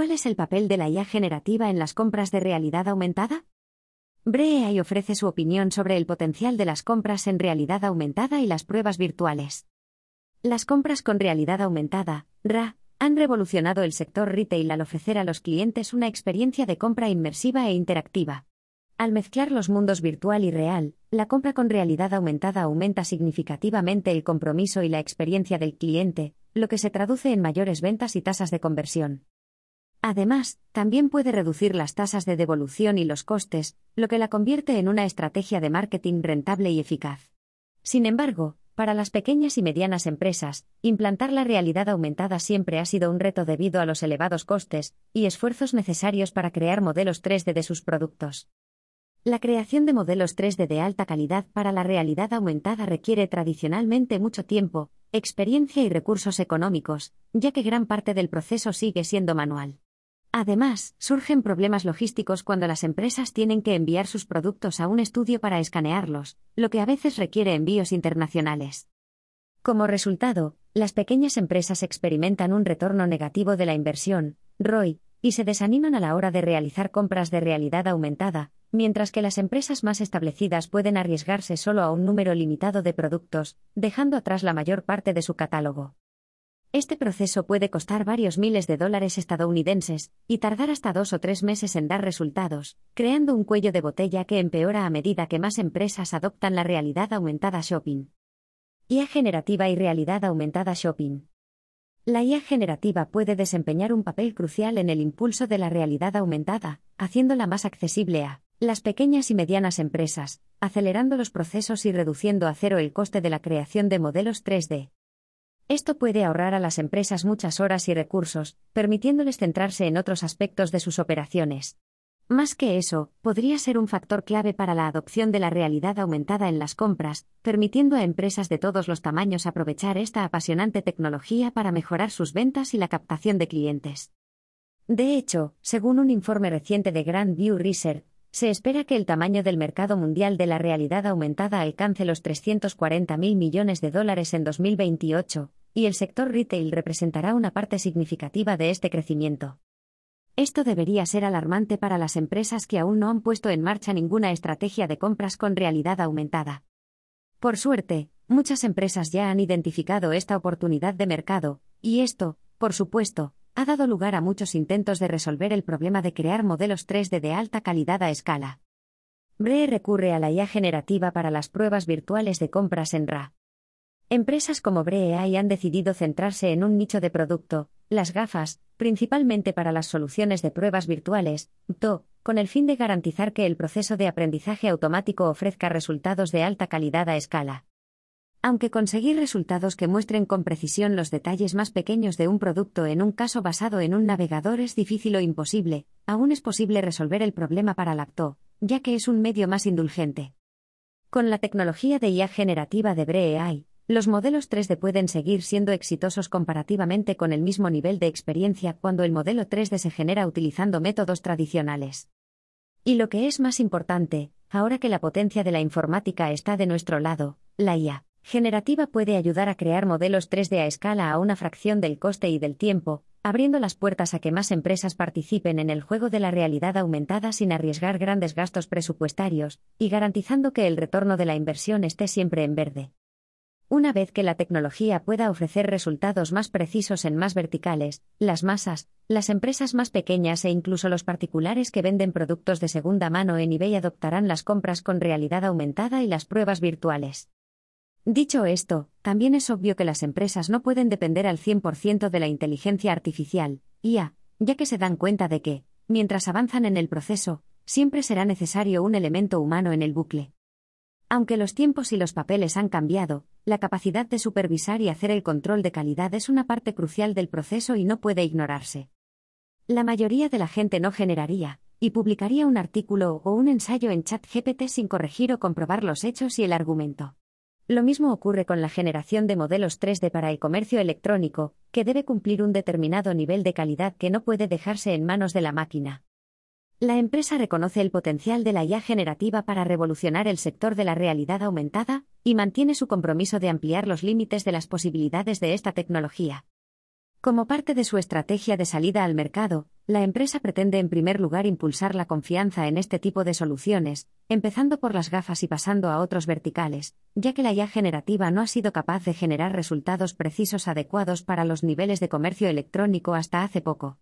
cuál es el papel de la IA generativa en las compras de realidad aumentada? BreeAI ofrece su opinión sobre el potencial de las compras en realidad aumentada y las pruebas virtuales. Las compras con realidad aumentada, RA, han revolucionado el sector retail al ofrecer a los clientes una experiencia de compra inmersiva e interactiva. Al mezclar los mundos virtual y real, la compra con realidad aumentada aumenta significativamente el compromiso y la experiencia del cliente, lo que se traduce en mayores ventas y tasas de conversión. Además, también puede reducir las tasas de devolución y los costes, lo que la convierte en una estrategia de marketing rentable y eficaz. Sin embargo, para las pequeñas y medianas empresas, implantar la realidad aumentada siempre ha sido un reto debido a los elevados costes y esfuerzos necesarios para crear modelos 3D de sus productos. La creación de modelos 3D de alta calidad para la realidad aumentada requiere tradicionalmente mucho tiempo, experiencia y recursos económicos, ya que gran parte del proceso sigue siendo manual. Además, surgen problemas logísticos cuando las empresas tienen que enviar sus productos a un estudio para escanearlos, lo que a veces requiere envíos internacionales. Como resultado, las pequeñas empresas experimentan un retorno negativo de la inversión, ROI, y se desaniman a la hora de realizar compras de realidad aumentada, mientras que las empresas más establecidas pueden arriesgarse solo a un número limitado de productos, dejando atrás la mayor parte de su catálogo. Este proceso puede costar varios miles de dólares estadounidenses y tardar hasta dos o tres meses en dar resultados, creando un cuello de botella que empeora a medida que más empresas adoptan la realidad aumentada shopping. IA generativa y realidad aumentada shopping. La IA generativa puede desempeñar un papel crucial en el impulso de la realidad aumentada, haciéndola más accesible a las pequeñas y medianas empresas, acelerando los procesos y reduciendo a cero el coste de la creación de modelos 3D. Esto puede ahorrar a las empresas muchas horas y recursos, permitiéndoles centrarse en otros aspectos de sus operaciones. Más que eso, podría ser un factor clave para la adopción de la realidad aumentada en las compras, permitiendo a empresas de todos los tamaños aprovechar esta apasionante tecnología para mejorar sus ventas y la captación de clientes. De hecho, según un informe reciente de Grand View Research, se espera que el tamaño del mercado mundial de la realidad aumentada alcance los 340 mil millones de dólares en 2028, y el sector retail representará una parte significativa de este crecimiento. Esto debería ser alarmante para las empresas que aún no han puesto en marcha ninguna estrategia de compras con realidad aumentada. Por suerte, muchas empresas ya han identificado esta oportunidad de mercado, y esto, por supuesto, ha dado lugar a muchos intentos de resolver el problema de crear modelos 3D de alta calidad a escala. Bree recurre a la IA generativa para las pruebas virtuales de compras en RA. Empresas como BreeAI han decidido centrarse en un nicho de producto, las gafas, principalmente para las soluciones de pruebas virtuales, TO, con el fin de garantizar que el proceso de aprendizaje automático ofrezca resultados de alta calidad a escala. Aunque conseguir resultados que muestren con precisión los detalles más pequeños de un producto en un caso basado en un navegador es difícil o imposible, aún es posible resolver el problema para la TO, ya que es un medio más indulgente. Con la tecnología de IA generativa de BreeAI, los modelos 3D pueden seguir siendo exitosos comparativamente con el mismo nivel de experiencia cuando el modelo 3D se genera utilizando métodos tradicionales. Y lo que es más importante, ahora que la potencia de la informática está de nuestro lado, la IA generativa puede ayudar a crear modelos 3D a escala a una fracción del coste y del tiempo, abriendo las puertas a que más empresas participen en el juego de la realidad aumentada sin arriesgar grandes gastos presupuestarios, y garantizando que el retorno de la inversión esté siempre en verde. Una vez que la tecnología pueda ofrecer resultados más precisos en más verticales, las masas, las empresas más pequeñas e incluso los particulares que venden productos de segunda mano en eBay adoptarán las compras con realidad aumentada y las pruebas virtuales. Dicho esto, también es obvio que las empresas no pueden depender al 100% de la inteligencia artificial, IA, ya que se dan cuenta de que, mientras avanzan en el proceso, siempre será necesario un elemento humano en el bucle. Aunque los tiempos y los papeles han cambiado, la capacidad de supervisar y hacer el control de calidad es una parte crucial del proceso y no puede ignorarse. La mayoría de la gente no generaría y publicaría un artículo o un ensayo en ChatGPT sin corregir o comprobar los hechos y el argumento. Lo mismo ocurre con la generación de modelos 3D para el comercio electrónico, que debe cumplir un determinado nivel de calidad que no puede dejarse en manos de la máquina. La empresa reconoce el potencial de la IA generativa para revolucionar el sector de la realidad aumentada y mantiene su compromiso de ampliar los límites de las posibilidades de esta tecnología. Como parte de su estrategia de salida al mercado, La empresa pretende en primer lugar impulsar la confianza en este tipo de soluciones, empezando por las gafas y pasando a otros verticales, ya que la IA generativa no ha sido capaz de generar resultados precisos adecuados para los niveles de comercio electrónico hasta hace poco.